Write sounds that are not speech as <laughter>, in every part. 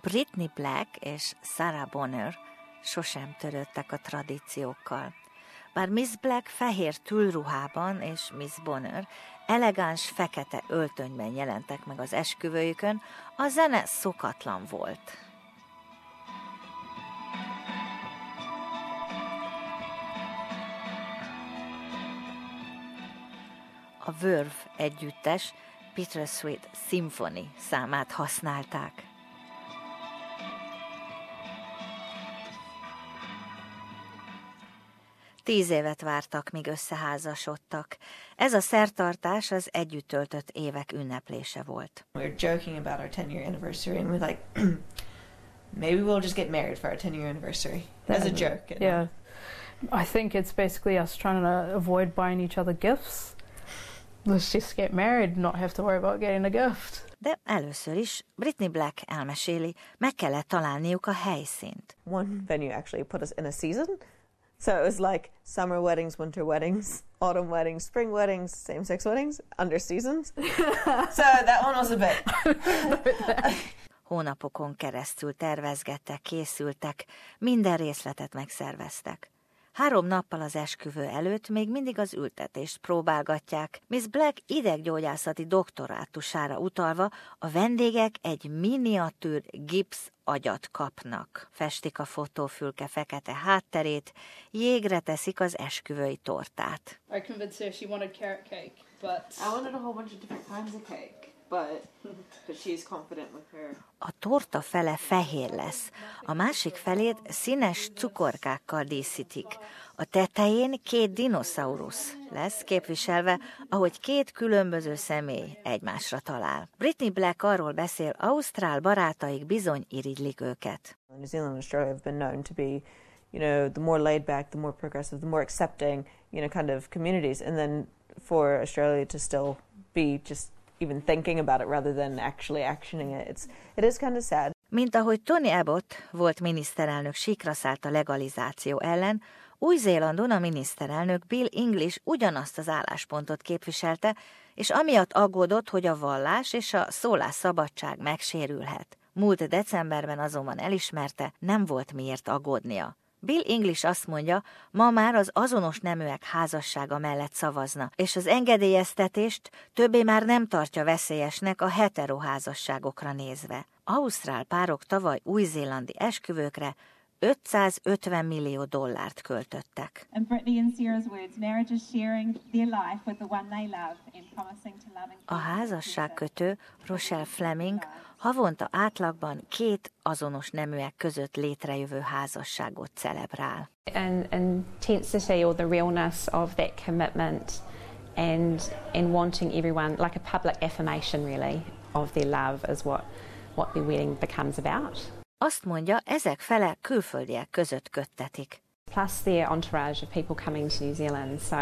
Britney Black és Sarah Bonner sosem törődtek a tradíciókkal. Bár Miss Black fehér tülruhában és Miss Bonner elegáns fekete öltönyben jelentek meg az esküvőjükön, a zene szokatlan volt. A Verve együttes Peter Sweet Symphony számát használták. Tíz évet vártak, míg összeházasodtak. Ez a szertartás az együtt töltött évek ünneplése volt. We were joking about our 10 year anniversary and we're like, <clears throat> maybe we'll just get married for our 10 year anniversary. As a joke. Yeah. I think it's basically us trying to avoid buying each other gifts. Let's just get married and not have to worry about getting a gift. De először is Britney Black elmeséli, meg kellett találniuk a helyszínt. One venue actually put us in a season. So it was like summer weddings, winter weddings, <laughs> autumn weddings, spring weddings, same sex weddings, under seasons. <laughs> so that one was a bit. <laughs> Hónapokon keresztül tervezgettek, készültek, minden részletet megszerveztek. Három nappal az esküvő előtt még mindig az ültetést próbálgatják. Miss Black ideggyógyászati doktorátusára utalva a vendégek egy miniatűr gipsz agyat kapnak. Festik a fotófülke fekete hátterét, jégre teszik az esküvői tortát. I convinced her she wanted carrot cake, but I wanted a whole bunch of different kinds of cake. But, but she's confident with her. A torta fele fehér lesz, a másik felét színes cukorkákkal díszítik. A tetején két dinoszaurusz lesz képviselve, ahogy két különböző személy egymásra talál. Britney Black arról beszél, Ausztrál barátaik bizony irigylik őket. New Zealand and Australia have been known to be, you know, the more laid back, the more progressive, the more accepting, you know, kind of communities. And then for Australia to still be just even thinking about it rather than actually actioning it. It's it is kind of sad. Mint ahogy Tony Abbott volt miniszterelnök síkra szállt a legalizáció ellen, új-Zélandon a miniszterelnök Bill English ugyanazt az álláspontot képviselte, és amiatt aggódott, hogy a vallás és a szólásszabadság megsérülhet. Múlt decemberben azonban elismerte, nem volt miért aggódnia. Bill English azt mondja, ma már az azonos neműek házassága mellett szavazna, és az engedélyeztetést többé már nem tartja veszélyesnek a heteroházasságokra nézve. Ausztrál párok tavaly új-zélandi esküvőkre 550 millió dollárt költöttek. And and and to and A házasságkötő Rochelle Fleming havonta átlagban két azonos neműek között létrejövő házasságot celebrál. and intensity or the realness of that commitment and and wanting everyone like a public affirmation really of their love is what what their wedding becomes about. Azt mondja, ezek fele külföldiek között köttetik. Plus their entourage of people coming to New Zealand. So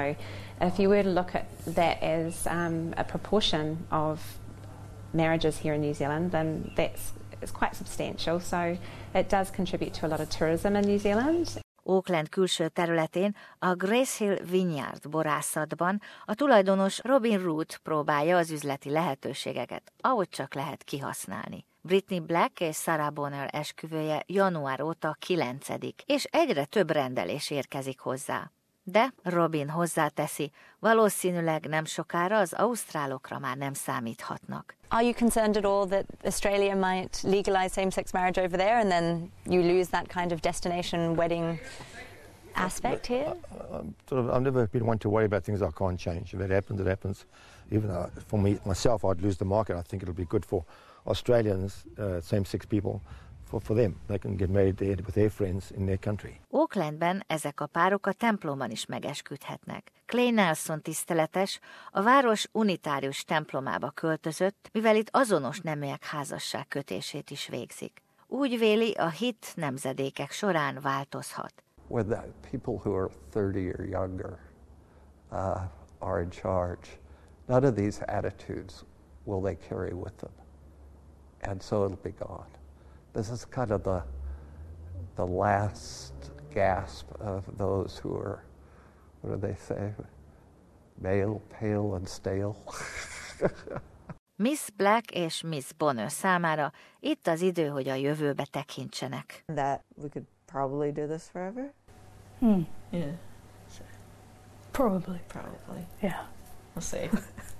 if you were to look at that as um, a proportion of marriages here in New Zealand, then that's it's quite substantial. So it does contribute to a lot of tourism in New Zealand. Auckland külső területén, a Grace Hill Vineyard borászatban a tulajdonos Robin Root próbálja az üzleti lehetőségeket, ahogy csak lehet kihasználni. Britney Black és Sarah Bonner esküvője január óta kilencedik, és egyre több rendelés érkezik hozzá. De Robin hozzáteszi, valószínűleg nem sokára az ausztrálokra már nem számíthatnak. Are you concerned at all that Australia might legalize same sex marriage over there and then you lose that kind of destination wedding aspect here? I'm sort of, I've never been one to worry about things I can't change. If it happens, it happens. Even though for me myself, I'd lose the market. I think it'll be good for Australians, uh, same-sex people, for, for them. They can get married there with their friends in their country. Aucklandben ezek a párok a templomban is megesküdhetnek. Clay Nelson tiszteletes a város unitárius templomába költözött, mivel itt azonos neműek házasság kötését is végzik. Úgy véli, a hit nemzedékek során változhat. When the people who are 30 or younger uh, are in charge, none of these attitudes will they carry with them. And so it'll be gone. This is kind of the, the last gasp of those who are, what do they say? Male, pale, and stale. <laughs> Miss Black és Miss Bonner számára itt az idő, hogy a jövőbe tekintsenek. That we could probably do this forever. Hmm. Yeah, Probably. probably. Yeah. We'll see. <laughs>